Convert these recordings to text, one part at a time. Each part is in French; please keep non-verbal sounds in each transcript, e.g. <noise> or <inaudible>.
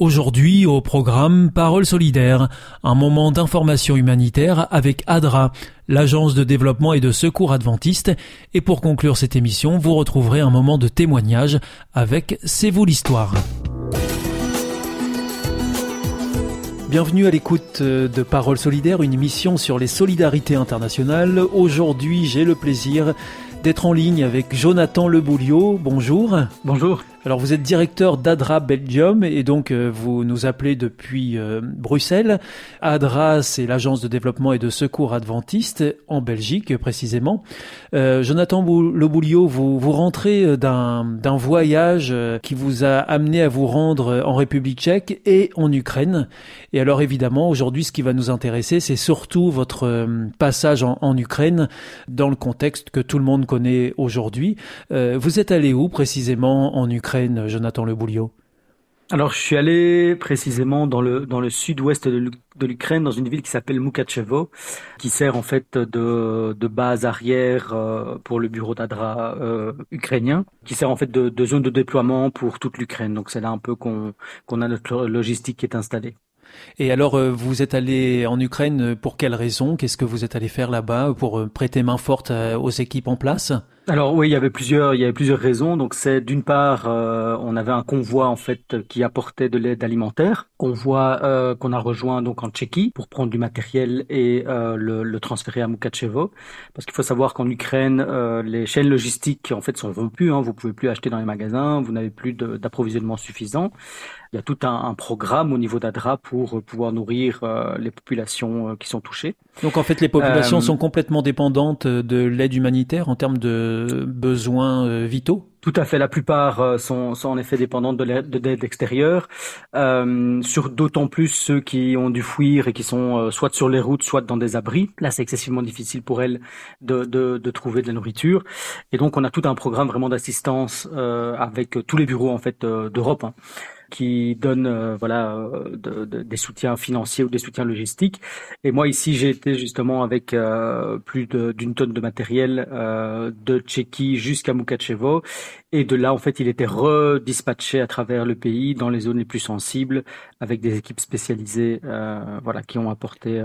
Aujourd'hui, au programme Parole solidaire, un moment d'information humanitaire avec ADRA, l'agence de développement et de secours adventiste. Et pour conclure cette émission, vous retrouverez un moment de témoignage avec C'est vous l'histoire. Bienvenue à l'écoute de Parole solidaire, une émission sur les solidarités internationales. Aujourd'hui, j'ai le plaisir d'être en ligne avec Jonathan Lebouliot. Bonjour. Bonjour. Alors vous êtes directeur d'ADRA Belgium et donc euh, vous nous appelez depuis euh, Bruxelles. ADRA, c'est l'agence de développement et de secours adventiste en Belgique précisément. Euh, Jonathan Le vous, vous rentrez d'un voyage qui vous a amené à vous rendre en République tchèque et en Ukraine. Et alors évidemment, aujourd'hui, ce qui va nous intéresser, c'est surtout votre passage en, en, Ukraine dans le contexte que tout le monde connaît aujourd'hui. vous êtes allé où précisément en Ukraine? Jonathan Le Bouliot alors, je suis allé précisément dans le dans le sud-ouest de l'Ukraine, dans une ville qui s'appelle Mukachevo, qui sert en fait de, de base arrière euh, pour le bureau d'Adra euh, ukrainien, qui sert en fait de, de, zone de déploiement pour toute l'Ukraine. Donc, c'est là un peu qu'on qu'on a notre logistique qui est installée. Et alors, euh, vous êtes allé en Ukraine pour quelles raisons Qu'est-ce que vous êtes allé faire là-bas pour prêter main forte aux équipes en place? Alors oui, il y avait plusieurs, il y avait plusieurs raisons. Donc c'est d'une part, euh, on avait un convoi en fait qui apportait de l'aide alimentaire, convoi euh, qu'on a rejoint donc en Tchéquie pour prendre du matériel et euh, le, le, transférer à Mukachevo. Parce qu'il faut savoir qu'en Ukraine, les chaînes logistiques en fait sont rompues. Hein, vous pouvez plus acheter dans les magasins, vous n'avez plus d'approvisionnement suffisant. Il y a tout un, un programme au niveau d'ADRA pour pouvoir nourrir les populations qui sont touchées. Donc en fait, les populations sont complètement dépendantes de l'aide humanitaire en termes de besoins euh, vitaux tout à fait. La plupart euh, sont, sont en effet dépendantes de l'aide extérieure. Euh, sur d'autant plus ceux qui ont dû fuir et qui sont euh, soit sur les routes, soit dans des abris. Là, c'est excessivement difficile pour elles de, de, de, trouver de la nourriture. Et donc, on a tout un programme vraiment d'assistance euh, avec tous les bureaux en fait d'Europe. Hein qui donne euh, voilà euh, de, de, des soutiens financiers ou des soutiens logistiques. Et moi ici j'ai été justement avec euh, plus d'une tonne de matériel de Tchéquie jusqu'à Mukachevo et de là en fait il était redispatché à travers le pays dans les zones les plus sensibles avec des équipes spécialisées voilà qui ont apporté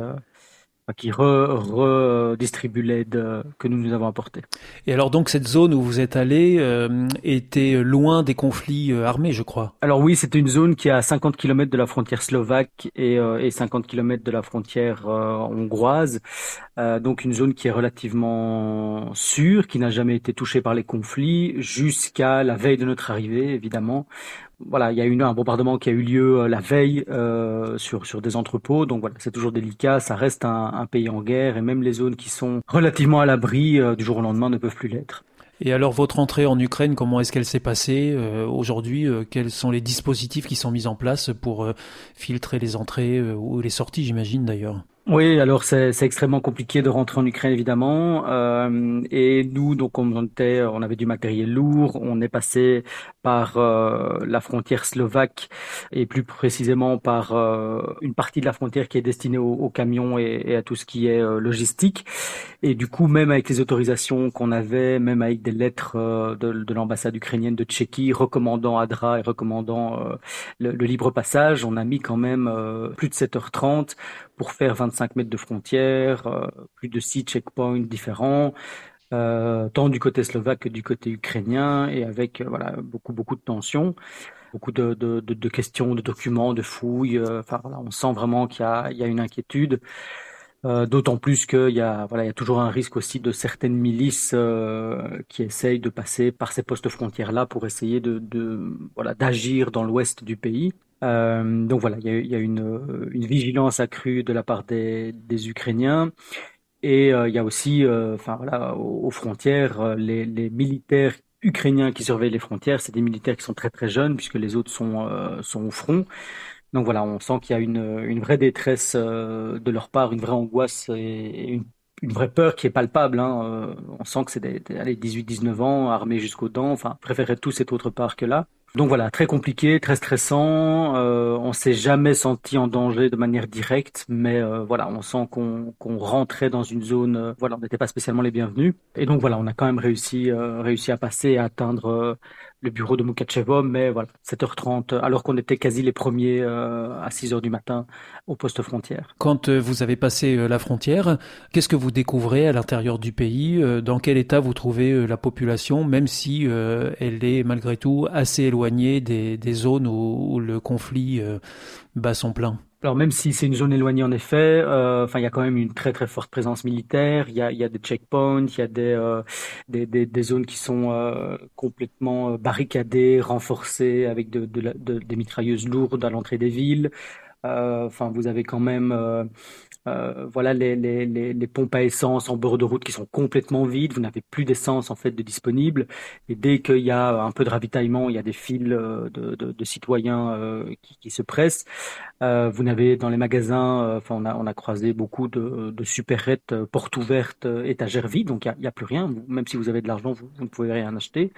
qui redistribue l'aide que nous nous avons apportée. Et alors donc cette zone où vous êtes allé euh, était loin des conflits euh, armés, je crois. Alors oui, c'était une zone qui est à 50 km de la frontière slovaque et, euh, et 50 km de la frontière hongroise. donc une zone qui est relativement sûre, qui n'a jamais été touchée par les conflits jusqu'à la veille de notre arrivée, évidemment, voilà, il y a eu un bombardement qui a eu lieu euh, la veille euh, sur sur des entrepôts, donc voilà, c'est toujours délicat. Ça reste un, un, pays en guerre et même les zones qui sont relativement à l'abri euh, du jour au lendemain ne peuvent plus l'être. Et alors votre entrée en Ukraine, comment est-ce qu'elle s'est passée euh, aujourd'hui Quels sont les dispositifs qui sont mis en place pour filtrer les entrées ou les sorties, j'imagine d'ailleurs? Oui, alors c'est extrêmement compliqué de rentrer en Ukraine évidemment. Euh, et nous, donc on était, on avait du matériel lourd. On est passé par euh, la frontière slovaque et plus précisément par euh, une partie de la frontière qui est destinée aux, camions et, et, à tout ce qui est euh, logistique. Et du coup, même avec les autorisations qu'on avait, même avec des lettres euh, de, de l'ambassade ukrainienne de Tchéquie recommandant ADRA et recommandant le, le, libre passage, on a mis quand même plus de 7h30 pour faire 25 mètres de frontière, euh, plus de six checkpoints différents, euh, tant du côté slovaque que du côté ukrainien, et avec euh, voilà beaucoup beaucoup de tensions, beaucoup de, de, de, questions, de documents, de fouilles. enfin voilà, on sent vraiment qu'il y a, il y a une inquiétude. D'autant plus qu'il y a voilà il y a toujours un risque aussi de certaines milices euh, qui essayent de passer par ces postes frontières là pour essayer de voilà d'agir dans l'ouest du pays. Donc voilà, il y a, une, vigilance accrue de la part des, Ukrainiens. Et il y a aussi, enfin voilà, aux, frontières, les, militaires ukrainiens qui surveillent les frontières, c'est des militaires qui sont très très jeunes puisque les autres sont, sont au front. Donc voilà, on sent qu'il y a une, vraie détresse de leur part, une vraie angoisse et une vraie peur qui est palpable. Hein. Euh, on sent que c'est des, 18-19 ans, armés jusqu'aux dents. Enfin, préférerait tout cette autre part que là. Donc voilà, très compliqué, très stressant. Euh, on s'est jamais senti en danger de manière directe, mais euh, voilà, on sent qu'on rentrait dans une zone. Euh, voilà, on n'était pas spécialement les bienvenus. Et donc voilà, on a quand même réussi, réussi à passer à atteindre le bureau de Mukachevo, mais voilà, 7h30, alors qu'on était quasi les premiers à 6h du matin au poste frontière. Quand vous avez passé la frontière, qu'est-ce que vous découvrez à l'intérieur du pays Dans quel état vous trouvez la population, même si elle est malgré tout assez éloignée des, zones où, le conflit euh, bat son plein? Alors même si c'est une zone éloignée en effet, euh, enfin il y a quand même une très très forte présence militaire. Il y a, des checkpoints, il y a des euh, zones qui sont complètement barricadées, renforcées avec de, des mitrailleuses lourdes à l'entrée des villes. Enfin vous avez quand même euh, voilà les, les, les, pompes à essence en bord de route qui sont complètement vides. Vous n'avez plus d'essence en fait de disponible. Et dès qu'il y a un peu de ravitaillement, il y a des files euh, de, de, de citoyens euh, qui, qui, se pressent. Euh, vous n'avez dans les magasins, enfin on a on a croisé beaucoup de, de portes ouvertes, étagères vides. Donc il n'y a, a, plus rien. Même si vous avez de l'argent, vous, vous, ne pouvez rien acheter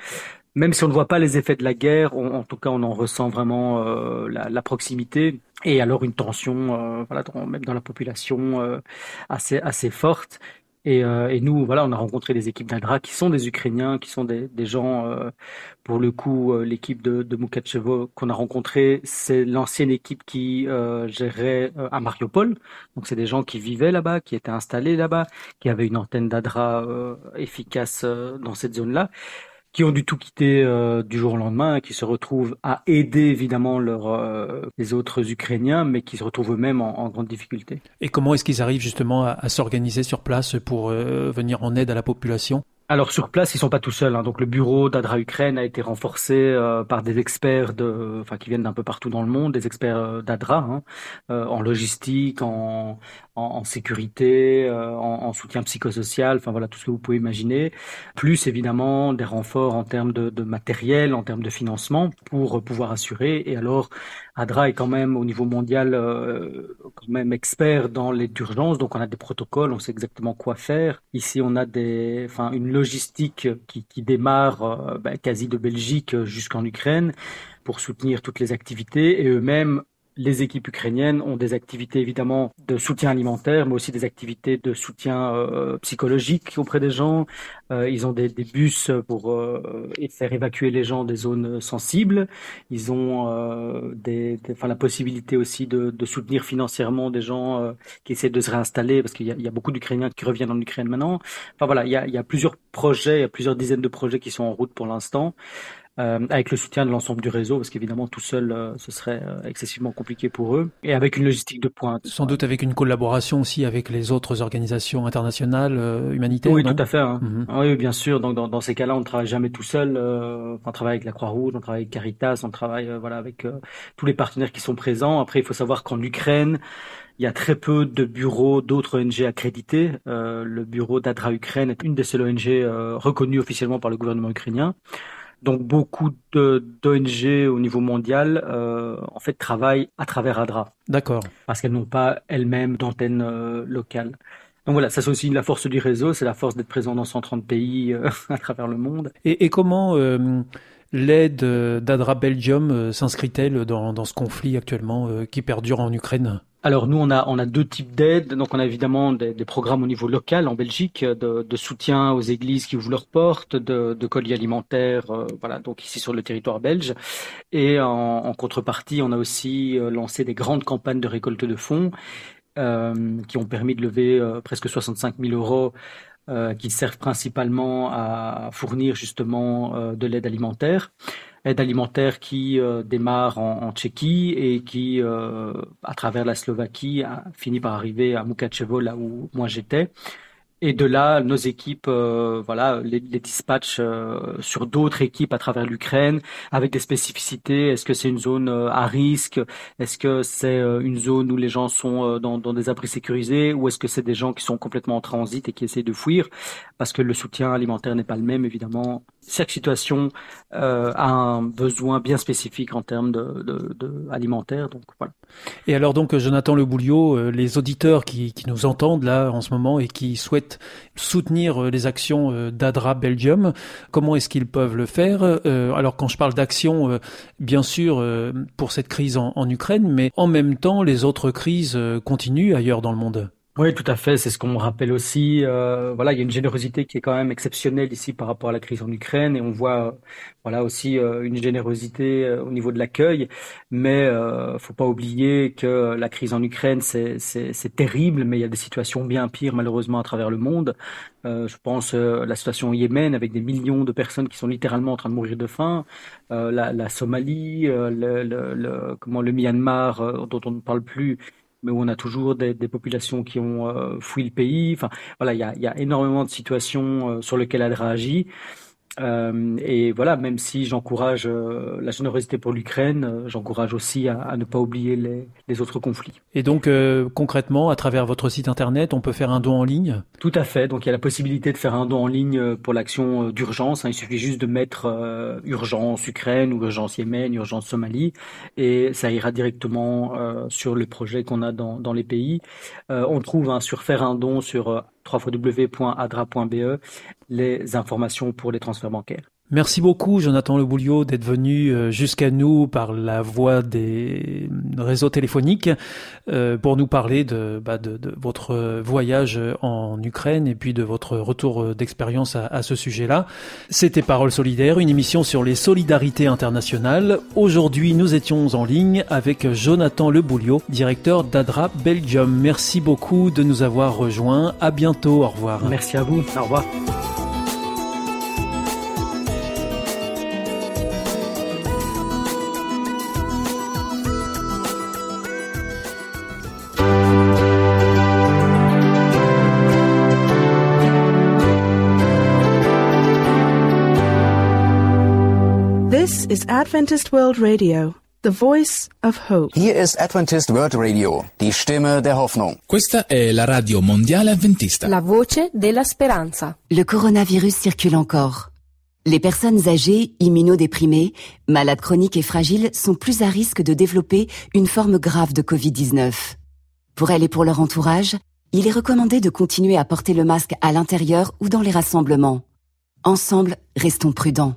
même si on ne voit pas les effets de la guerre, en tout cas on en ressent vraiment euh, la, la, proximité et alors une tension, euh, voilà, même dans la population euh, assez assez forte. Et, euh, et, nous, voilà, on a rencontré des équipes d'Adra qui sont des Ukrainiens, qui sont des, des gens, pour le coup, l'équipe de, de Mukachevo qu'on a rencontré, c'est l'ancienne équipe qui gérait à Mariupol. Donc c'est des gens qui vivaient là-bas, qui étaient installés là-bas, qui avaient une antenne d'Adra efficace dans cette zone-là qui ont dû tout quitter euh, du jour au lendemain, qui se retrouvent à aider évidemment euh, les autres Ukrainiens, mais qui se retrouvent eux-mêmes en, grande difficulté. Et comment est-ce qu'ils arrivent justement à, s'organiser sur place pour euh, venir en aide à la population? Alors sur place, ils sont pas tout seuls. Hein. Donc le bureau d'Adra Ukraine a été renforcé euh, par des experts de, enfin qui viennent d'un peu partout dans le monde, des experts euh, d'Adra hein, euh, en logistique, en, en, sécurité, en, soutien psychosocial, enfin voilà tout ce que vous pouvez imaginer. Plus évidemment des renforts en termes de, de matériel, en termes de financement pour pouvoir assurer. Et alors Adra est quand même au niveau mondial quand même expert dans les urgences, donc on a des protocoles, on sait exactement quoi faire. Ici on a des, enfin une logistique qui, qui démarre euh, bah, quasi de Belgique jusqu'en Ukraine pour soutenir toutes les activités et eux-mêmes les équipes ukrainiennes ont des activités évidemment de soutien alimentaire, mais aussi des activités de soutien euh, psychologique auprès des gens. Euh, ils ont des, des, bus pour euh, faire évacuer les gens des zones sensibles. Ils ont euh, des, enfin, la possibilité aussi de, de, soutenir financièrement des gens euh, qui essaient de se réinstaller, parce qu'il y, y, a beaucoup d'Ukrainiens qui reviennent en Ukraine maintenant. Enfin voilà, il y a, il y a plusieurs projets, il y a plusieurs dizaines de projets qui sont en route pour l'instant. Euh, avec le soutien de l'ensemble du réseau, parce qu'évidemment tout seul, euh, ce serait euh, excessivement compliqué pour eux, et avec une logistique de pointe. Sans doute avec une collaboration aussi avec les autres organisations internationales humanitaires. Oui, tout à fait. Hein. Mhm. Oui, bien sûr. Donc dans, dans ces cas-là, on ne travaille jamais tout seul. on travaille avec la Croix-Rouge, on travaille avec Caritas, on travaille voilà avec tous les partenaires qui sont présents. Après, il faut savoir qu'en Ukraine, il y a très peu de bureaux d'autres ONG accrédités. Euh, le bureau d'Adra Ukraine est une des seules ONG euh, reconnues officiellement par le gouvernement ukrainien. Donc beaucoup d'ONG au niveau mondial euh, en fait travaillent à travers ADRA. D'accord. Parce qu'elles n'ont pas elles-mêmes d'antenne euh, locale. Donc voilà, ça c'est aussi la force du réseau, c'est la force d'être présent dans 130 pays euh, <laughs> à travers le monde. Et, et comment euh, l'aide d'Adra Belgium s'inscrit-elle dans, dans, ce conflit actuellement qui perdure en Ukraine? Alors nous, on a, on a deux types d'aides. Donc on a évidemment des, programmes au niveau local en Belgique de, de, soutien aux églises qui ouvrent leurs portes, de, de colis alimentaires, euh, voilà, donc ici sur le territoire belge. Et en, en contrepartie, on a aussi euh, lancé des grandes campagnes de récolte de fonds euh, qui ont permis de lever euh, presque 65 000 euros qui servent principalement à fournir justement de l'aide alimentaire aide alimentaire qui euh, démarre en, Tchéquie et qui, euh, à travers la Slovaquie, a fini par arriver à Mukachevo, là où moi j'étais. Et de là, nos équipes, euh, voilà, les, les dispatchs euh, sur d'autres équipes à travers l'Ukraine, avec des spécificités. Est-ce que c'est une zone euh, à risque? Est-ce que c'est une zone où les gens sont dans, dans, des abris sécurisés? Ou est-ce que c'est des gens qui sont complètement en transit et qui essaient de fuir? Parce que le soutien alimentaire n'est pas le même, évidemment. Chaque situation a un besoin bien spécifique en termes de, alimentaire. Donc voilà. Et alors donc, Jonathan Le Bouliot, les auditeurs qui, nous entendent là en ce moment et qui souhaitent soutenir euh, les actions euh, d'Adra Belgium. Comment est-ce qu'ils peuvent le faire euh, Alors quand je parle d'action, bien sûr pour cette crise en Ukraine, mais en même temps les autres crises continuent ailleurs dans le monde? Oui, tout à fait. C'est ce qu'on rappelle aussi. Euh, voilà, il y a une générosité qui est quand même exceptionnelle ici par rapport à la crise en Ukraine, et on voit, voilà, aussi euh, une générosité euh, au niveau de l'accueil. Mais euh, faut pas oublier que la crise en Ukraine, c'est c'est terrible, mais il y a des situations bien pires malheureusement à travers le monde. Je pense la situation au Yémen avec des millions de personnes qui sont littéralement en train de mourir de faim. La, la, Somalie, le, le, le, comment le Myanmar, dont on ne parle plus mais où on a toujours des, populations qui ont euh, fui le pays. Enfin, voilà, il y a, y a, énormément de situations euh, sur lesquelles elle réagit. Euh, et voilà, même si j'encourage euh, la générosité pour l'Ukraine, euh, j'encourage aussi à, à, ne pas oublier les, les autres conflits. Et donc concrètement, à travers votre site internet, on peut faire un don en ligne? Tout à fait. Donc il y a la possibilité de faire un don en ligne pour l'action d'urgence. Hein. Il suffit juste de mettre urgence Ukraine ou urgence Yémen, urgence Somalie, et ça ira directement sur le projet qu'on a dans, dans les pays. on trouve hein, sur faire un don sur www.adra.be les informations pour les transferts bancaires. Merci beaucoup, Jonathan Le Bouliot, d'être venu euh, jusqu'à nous par la voie des réseaux téléphoniques euh, pour nous parler de, bah, de, de, votre voyage en Ukraine et puis de votre retour d'expérience à, à, ce sujet-là. C'était Parole solidaire, une émission sur les solidarités internationales. Aujourd'hui, nous étions en ligne avec Jonathan Le Bouliot, directeur d'Adra Belgium. Merci beaucoup de nous avoir rejoints. À bientôt. Au revoir. Merci à vous. Au revoir. Adventist World Radio, the voice of hope. Hier ist Adventist World Radio, die Stimme der Hoffnung. Questa è la radio mondiale adventista. La voce della speranza. Le coronavirus circule encore. Les personnes âgées, immunodéprimées, malades chroniques et fragiles sont plus à risque de développer une forme grave de Covid-19. Pour elles et pour leur entourage, il est recommandé de continuer à porter le masque à l'intérieur ou dans les rassemblements. Ensemble, restons prudents.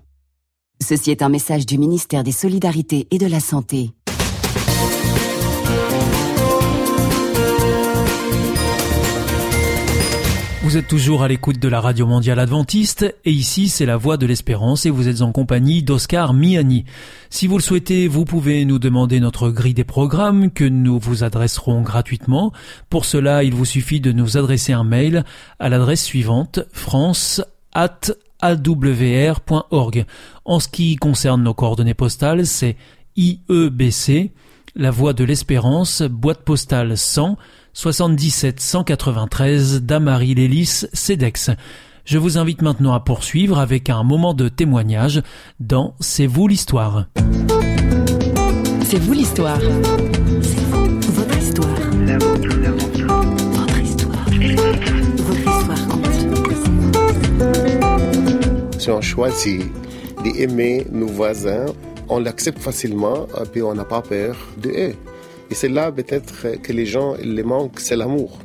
Ceci est un message du ministère des Solidarités et de la Santé. Vous êtes toujours à l'écoute de la Radio Mondiale Adventiste et ici c'est la Voix de l'Espérance et vous êtes en compagnie d'Oscar Miani. Si vous le souhaitez, vous pouvez nous demander notre grille des programmes que nous vous adresserons gratuitement. Pour cela, il vous suffit de nous adresser un mail à l'adresse suivante france at. En ce qui concerne nos coordonnées postales, c'est IEBC, la voie de l'espérance, boîte postale 100, 77 193 Damary Lélis, CEDEX. Je vous invite maintenant à poursuivre avec un moment de témoignage dans C'est vous l'histoire. C'est vous l'histoire. Si on choisit d'aimer nos voisins, on l'accepte facilement et puis on n'a pas peur de eux. Et c'est là peut-être que les gens les manquent, c'est l'amour.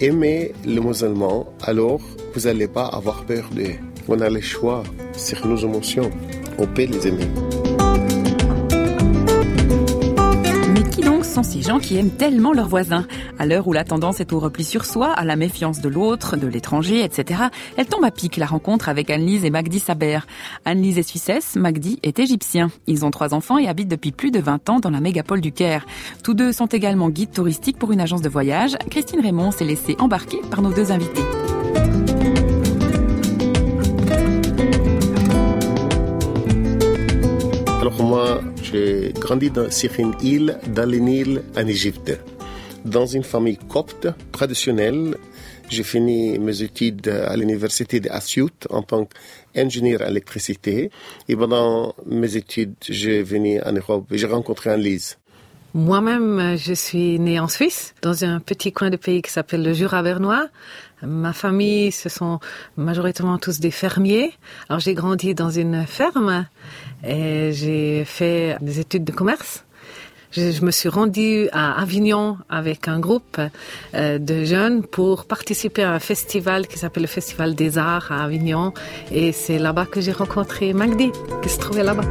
Aimez les musulmans, alors vous n'allez pas avoir peur d'eux. On a le choix sur nos émotions. On peut les aimer. Sont ces gens qui aiment tellement leurs voisins. À l'heure où la tendance est au repli sur soi, à la méfiance de l'autre, de l'étranger, etc., elle tombe à pic la rencontre avec Annelise et Magdi Saber. Annelise est suissesse, Magdi est égyptien. Ils ont trois enfants et habitent depuis plus de 20 ans dans la mégapole du Caire. Tous deux sont également guides touristiques pour une agence de voyage. Christine Raymond s'est laissée embarquer par nos deux invités. J'ai grandi dans, sur une île dans le Nil en Égypte, dans une famille copte traditionnelle J'ai fini mes études à l'université de Asyut en tant qu'ingénieur en électricité. Et pendant mes études, j'ai venu en Europe et j'ai rencontré Anne-Lise. Moi-même, je suis née en Suisse, dans un petit coin de pays qui s'appelle le Jura bernois. Ma famille, ce sont majoritairement tous des fermiers. Alors j'ai grandi dans une ferme et j'ai fait des études de commerce. Je, me suis rendue à Avignon avec un groupe euh, de jeunes pour participer à un festival qui s'appelle le Festival des Arts à Avignon. Et c'est là-bas que j'ai rencontré Magdi, qui se trouvait là-bas.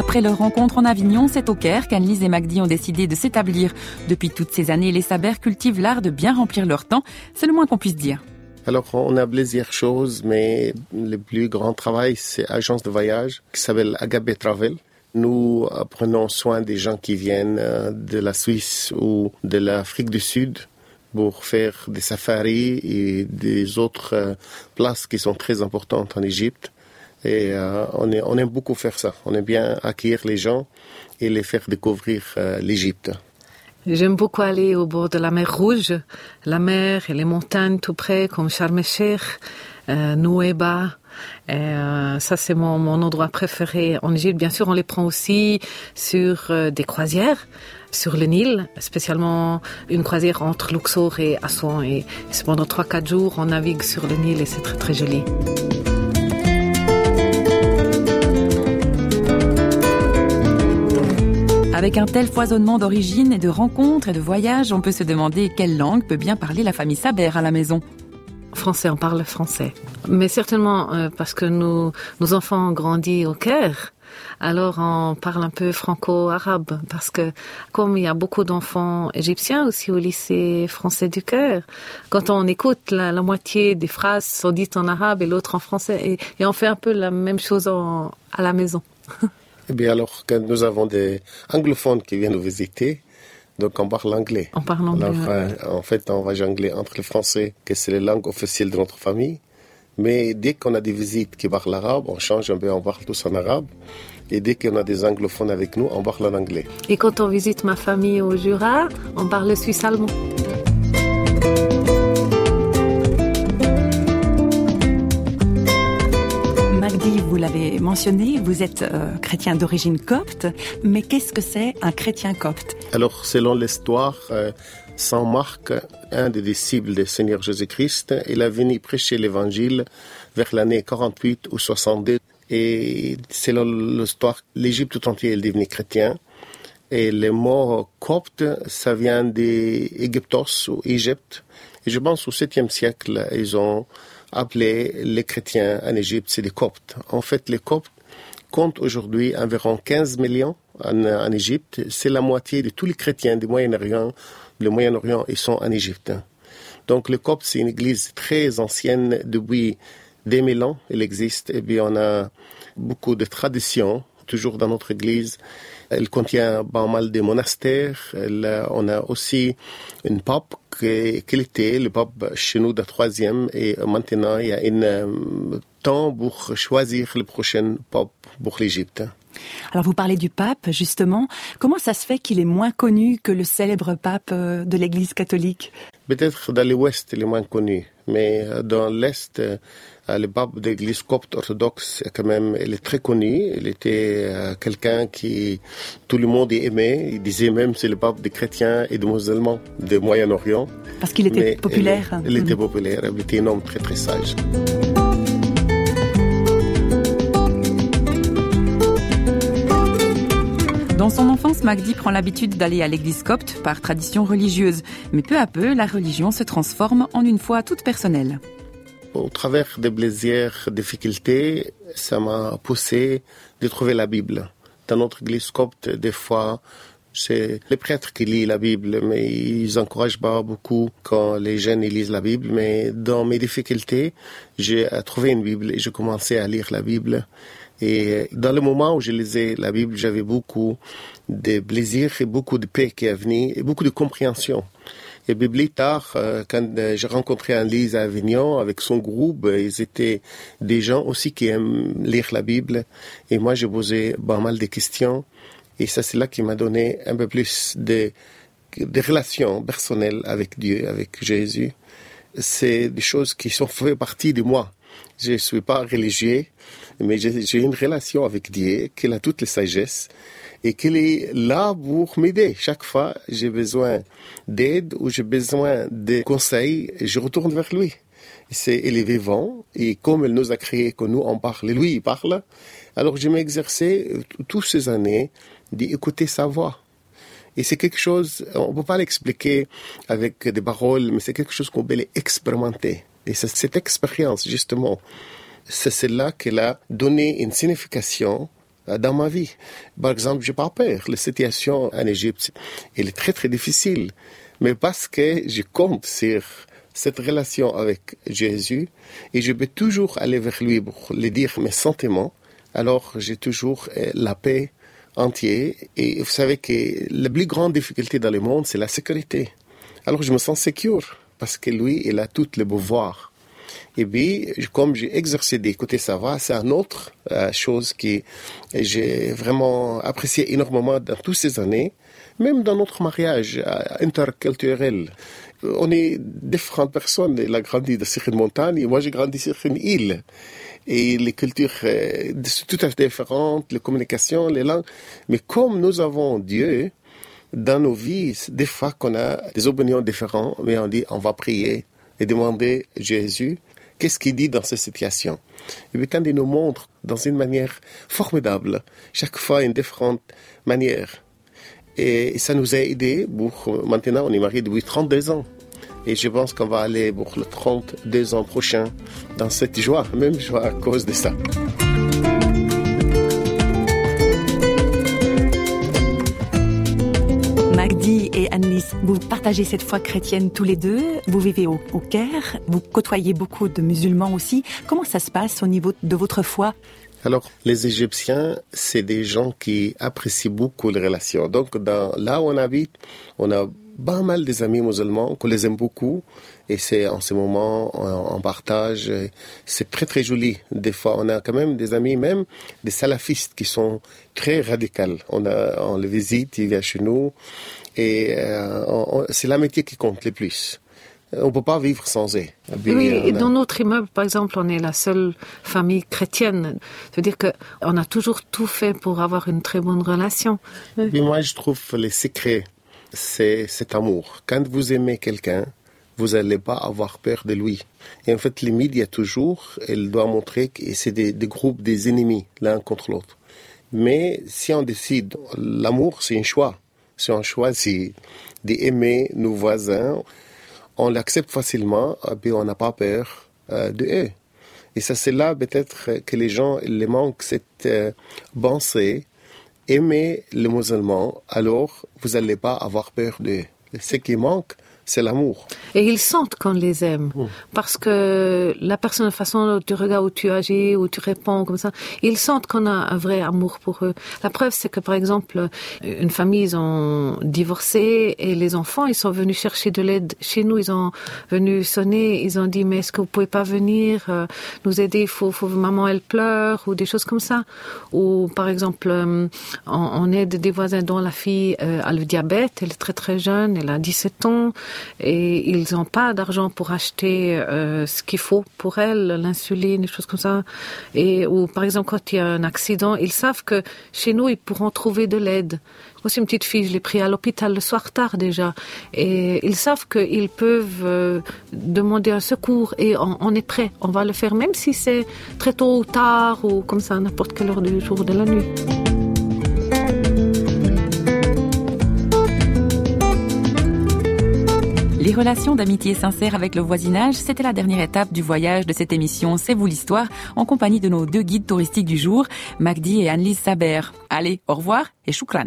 Après leur rencontre en Avignon, c'est au Caire qu'Annelise et Magdi ont décidé de s'établir. Depuis toutes ces années, les Sabers cultivent l'art de bien remplir leur temps. C'est le moins qu'on puisse dire. Alors, on a plusieurs choses, mais le plus grand travail, c'est l'agence de voyage qui s'appelle Agape Travel. Nous prenons soin des gens qui viennent euh, de la Suisse ou de l'Afrique du Sud pour faire des safaris et des autres euh, places qui sont très importantes en Égypte. Et euh, on, aime beaucoup faire ça. On aime bien accueillir les gens et les faire découvrir l'Égypte. J'aime beaucoup aller au bord de la mer Rouge, la mer et les montagnes tout près, comme Sharm euh, Nouéba. Euh, ça, c'est mon, endroit préféré en Égypte. Bien sûr, on les prend aussi sur euh, des croisières sur le Nil, spécialement une croisière entre Luxor et Assouan. Et c'est pendant 3-4 jours, on navigue sur le Nil et c'est très très joli. Avec un tel foisonnement d'origines et de rencontres et de voyages, on peut se demander quelle langue peut bien parler la famille Saber à la maison. Français, on parle français. Mais certainement euh, parce que nos enfants ont grandi au Caire. Alors on parle un peu franco-arabe parce que comme il y a beaucoup d'enfants égyptiens aussi au lycée français du Caire, quand on écoute la, moitié des phrases sont dites en arabe et l'autre en français et, on fait un peu la même chose à la maison. <laughs> Eh bien, alors, quand nous avons des anglophones qui viennent nous visiter, donc on parle anglais. On parle anglais. Euh, en fait, on va jongler entre le français, que c'est la langue officielle de notre famille. Mais dès qu'on a des visites qui parlent arabe, on change un peu, on parle tous en arabe. Et dès qu'on a des anglophones avec nous, on parle en anglais. Et quand on visite ma famille au Jura, on parle suisse l'avez mentionné, vous êtes euh, chrétien d'origine copte, mais qu'est-ce que c'est un chrétien copte? Alors, selon l'histoire, euh, Saint Marc, un des disciples du Seigneur Jésus-Christ, il a venu prêcher l'évangile vers l'année 48 ou 62. Et selon l'histoire, l'Égypte tout entier est devenu chrétien. Et le mot copte, ça vient d'Égyptos ou Égypte. Et je pense au 7e siècle, ils ont appelés les chrétiens en Égypte, c'est les Coptes. En fait, les Coptes comptent aujourd'hui environ 15 millions en, Égypte. C'est la moitié de tous les chrétiens du Moyen-Orient. Le Moyen-Orient, ils sont en Égypte. Donc, le Copte, c'est une église très ancienne depuis des mille ans. Elle existe. Et puis, on a beaucoup de traditions, toujours dans notre église. Elle contient pas mal de monastères. on a aussi une pape qui, était le pape chez nous de troisième. Et maintenant, il y a un euh, temps pour choisir le prochain pape pour l'Égypte. Alors vous parlez du pape, justement. Comment ça se fait qu'il est moins connu que le célèbre pape euh, de l'Église catholique? Peut-être dans l'Ouest, il est moins connu, mais euh, dans l'Est, euh, le pape de l'Église copte orthodoxe, quand même, il est très connu. Il était euh, quelqu'un qui tout le monde aimait. Il disait même c'est le pape des chrétiens et des musulmans du Moyen-Orient. Parce qu'il était populaire. Il, était populaire. Il était un homme très très sage. Dans son enfance, Magdi prend l'habitude d'aller à l'église copte par tradition religieuse. Mais peu à peu, la religion se transforme en une foi toute personnelle. Au travers des plaisirs, difficultés, ça m'a poussé de trouver la Bible. Dans notre église copte, des fois, c'est les prêtres qui lisent la Bible, mais ils encouragent pas beaucoup quand les jeunes lisent la Bible. Mais dans mes difficultés, j'ai trouvé une Bible et j'ai commencé à lire la Bible. Et dans le moment où je lisais la Bible, j'avais beaucoup de plaisir et beaucoup de paix qui est venu et beaucoup de compréhension. Et tard, euh, quand euh, j'ai rencontré Annelise à Avignon avec son groupe, euh, ils étaient des gens aussi qui aiment lire la Bible. Et moi, j'ai posé pas mal de questions. Et ça, c'est là qui m'a donné un peu plus de, de relations personnelles avec Dieu, avec Jésus. C'est des choses qui sont fait partie de moi. Je ne suis pas religieux, mais j'ai une relation avec Dieu, qu'il a toutes les sagesses et qu'il est là pour m'aider. Chaque fois j'ai besoin d'aide ou j'ai besoin de conseils, je retourne vers lui. C'est il est vivant et comme il nous a créé que nous on parle, lui il parle. Alors je euh, toutes ces années d'écouter sa voix. Et c'est quelque chose, on ne peut pas l'expliquer avec des paroles, mais c'est quelque chose qu'on peut expérimenter. Et c'est cette expérience, justement, c'est celle-là qu'elle a donné une signification dans ma vie. Par exemple, je n'ai pas peur. La situation en Égypte, elle est très très difficile. Mais parce que je compte sur cette relation avec Jésus et je peux toujours aller vers lui pour lui dire mes sentiments, alors j'ai toujours euh, la paix entière. Et vous savez que la plus grande difficulté dans le monde, c'est la sécurité. Alors je me sens sécure parce que lui, il a toutes les pouvoirs. Et puis, comme j'ai exercé d'écouter sa voix, c'est une autre euh, chose que j'ai vraiment apprécié énormément dans toutes ces années, même dans notre mariage euh, interculturel. On est différentes personnes. Il a grandi sur une montagne et moi j'ai grandi sur une île. Et les cultures euh, sont tout à fait différentes, les communications, les langues. Mais comme nous avons Dieu, dans nos vies, des fois qu'on a des opinions différentes, mais on dit on va prier et demander Jésus qu'est-ce qu'il dit dans cette situation? Et puis quand il nous montre dans une manière formidable, chaque fois une différente manière. Et ça nous a aidé pour, maintenant on est mariés depuis 32 ans. Et je pense qu'on va aller pour le 32 ans prochain dans cette joie, même joie à cause de ça. Annelise, vous partagez cette foi chrétienne tous les deux, vous vivez au, Caire, vous côtoyez beaucoup de musulmans aussi. Comment ça se passe au niveau de votre foi? Alors, les Égyptiens, c'est des gens qui apprécient beaucoup les relations. Donc, là où on habite, on a pas mal des amis musulmans qu'on les aime beaucoup. Et c'est en ce moment, on, partage. C'est très, très joli. Des fois, on a quand même des amis, même des salafistes qui sont très radicaux. On les visite, ils viennent chez nous. Et euh, c'est l'amitié qui compte le plus. On ne peut pas vivre sans eux. Oui, et dans notre immeuble, par exemple, on est la seule famille chrétienne. C'est-à-dire qu'on a toujours tout fait pour avoir une très bonne relation. Oui, moi, je trouve les secrets c'est cet amour. Quand vous aimez quelqu'un, vous n'allez pas avoir peur de lui. Et en fait, les médias, toujours, elle doit montrer que c'est des, groupes, des ennemis, l'un contre l'autre. Mais si on décide, l'amour, c'est un choix. Si on choisit d'aimer nos voisins, on l'accepte facilement, et puis on n'a pas peur euh, de eux. Et ça, c'est là peut-être que les gens les manquent cette euh, pensée aimez les musulmans, alors vous n'allez pas avoir peur de ce qui manque c'est l'amour. Et ils sentent qu'on les aime. Mm. Parce que la personne, la façon dont tu regardes, où tu agis, où tu réponds, comme ça, ils sentent qu'on a un vrai amour pour eux. La preuve, c'est que, par exemple, une famille, ils ont divorcé et les enfants, ils sont venus chercher de l'aide chez nous. Ils ont venu sonner, ils ont dit, mais est-ce que vous pouvez pas venir euh, nous aider? Il faut, faut, maman, elle pleure, ou des choses comme ça. Ou, par exemple, euh, on, aide des voisins dont la fille euh, a le diabète, elle est très très jeune, elle a 17 ans et ils n'ont pas d'argent pour acheter euh, ce qu'il faut pour elle, l'insuline, des choses comme ça. Et ou par exemple quand il y a un accident, ils savent que chez nous ils pourront trouver de l'aide. Moi, c'est une petite fille, je l'ai pris à l'hôpital le soir tard déjà. Et ils savent qu'ils peuvent euh, demander un secours et on, on, est prêt. On va le faire même si c'est très tôt ou tard ou comme ça, n'importe quelle heure du jour ou de la nuit. Les relations d'amitié sincère avec le voisinage, c'était la dernière étape du voyage de cette émission C'est vous l'histoire, en compagnie de nos deux guides touristiques du jour, Magdi et Annelise Saber. Allez, au revoir et choukran.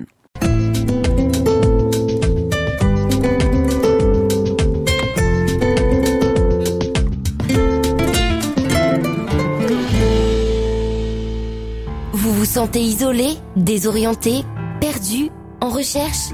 Vous vous sentez isolé, désorienté, perdu, en recherche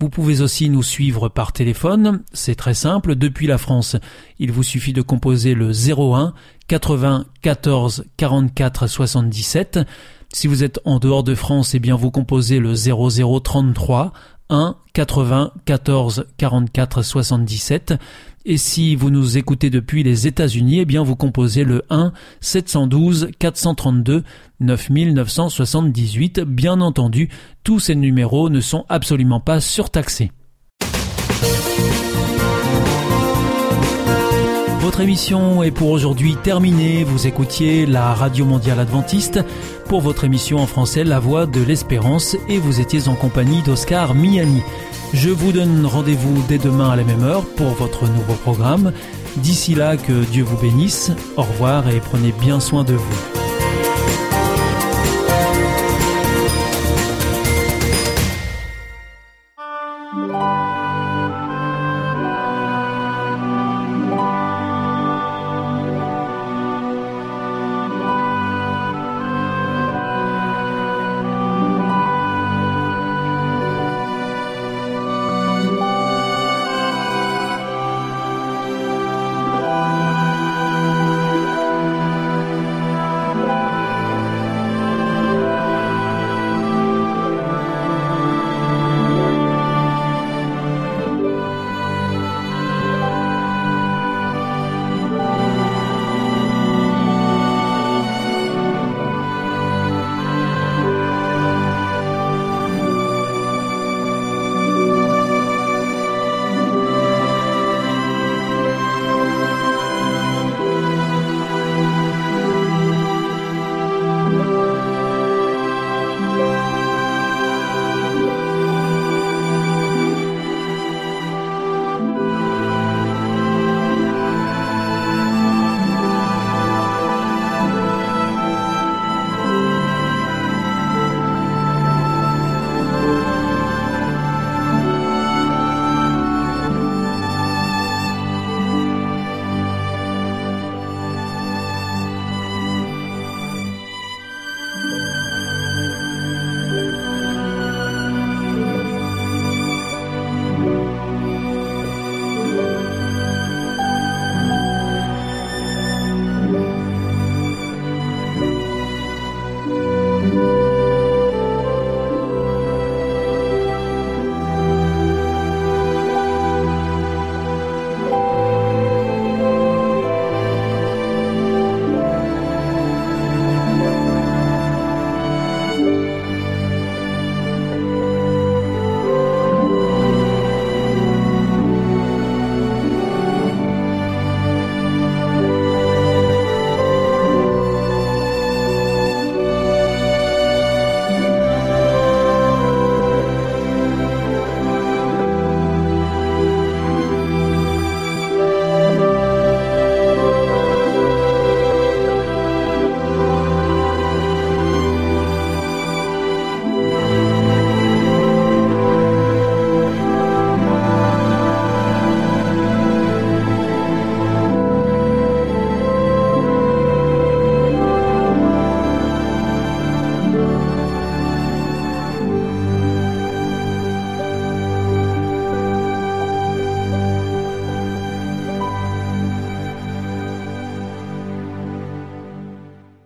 Vous pouvez aussi nous suivre par téléphone, c'est très simple, depuis la France. Il vous suffit de composer le 01 80 14 44 77. Si vous êtes en dehors de France, eh bien vous composez le 0033 1 80 14 44 77. Et si vous nous écoutez depuis les États-Unis, eh bien vous composez le 1 712 432 9978. Bien entendu, tous ces numéros ne sont absolument pas surtaxés. Votre émission est pour aujourd'hui terminée. Vous écoutiez la Radio Mondiale Adventiste pour votre émission en français La Voix de l'Espérance et vous étiez en compagnie d'Oscar Miani. Je vous donne rendez-vous dès demain à la même heure pour votre nouveau programme. D'ici là, que Dieu vous bénisse. Au revoir et prenez bien soin de vous.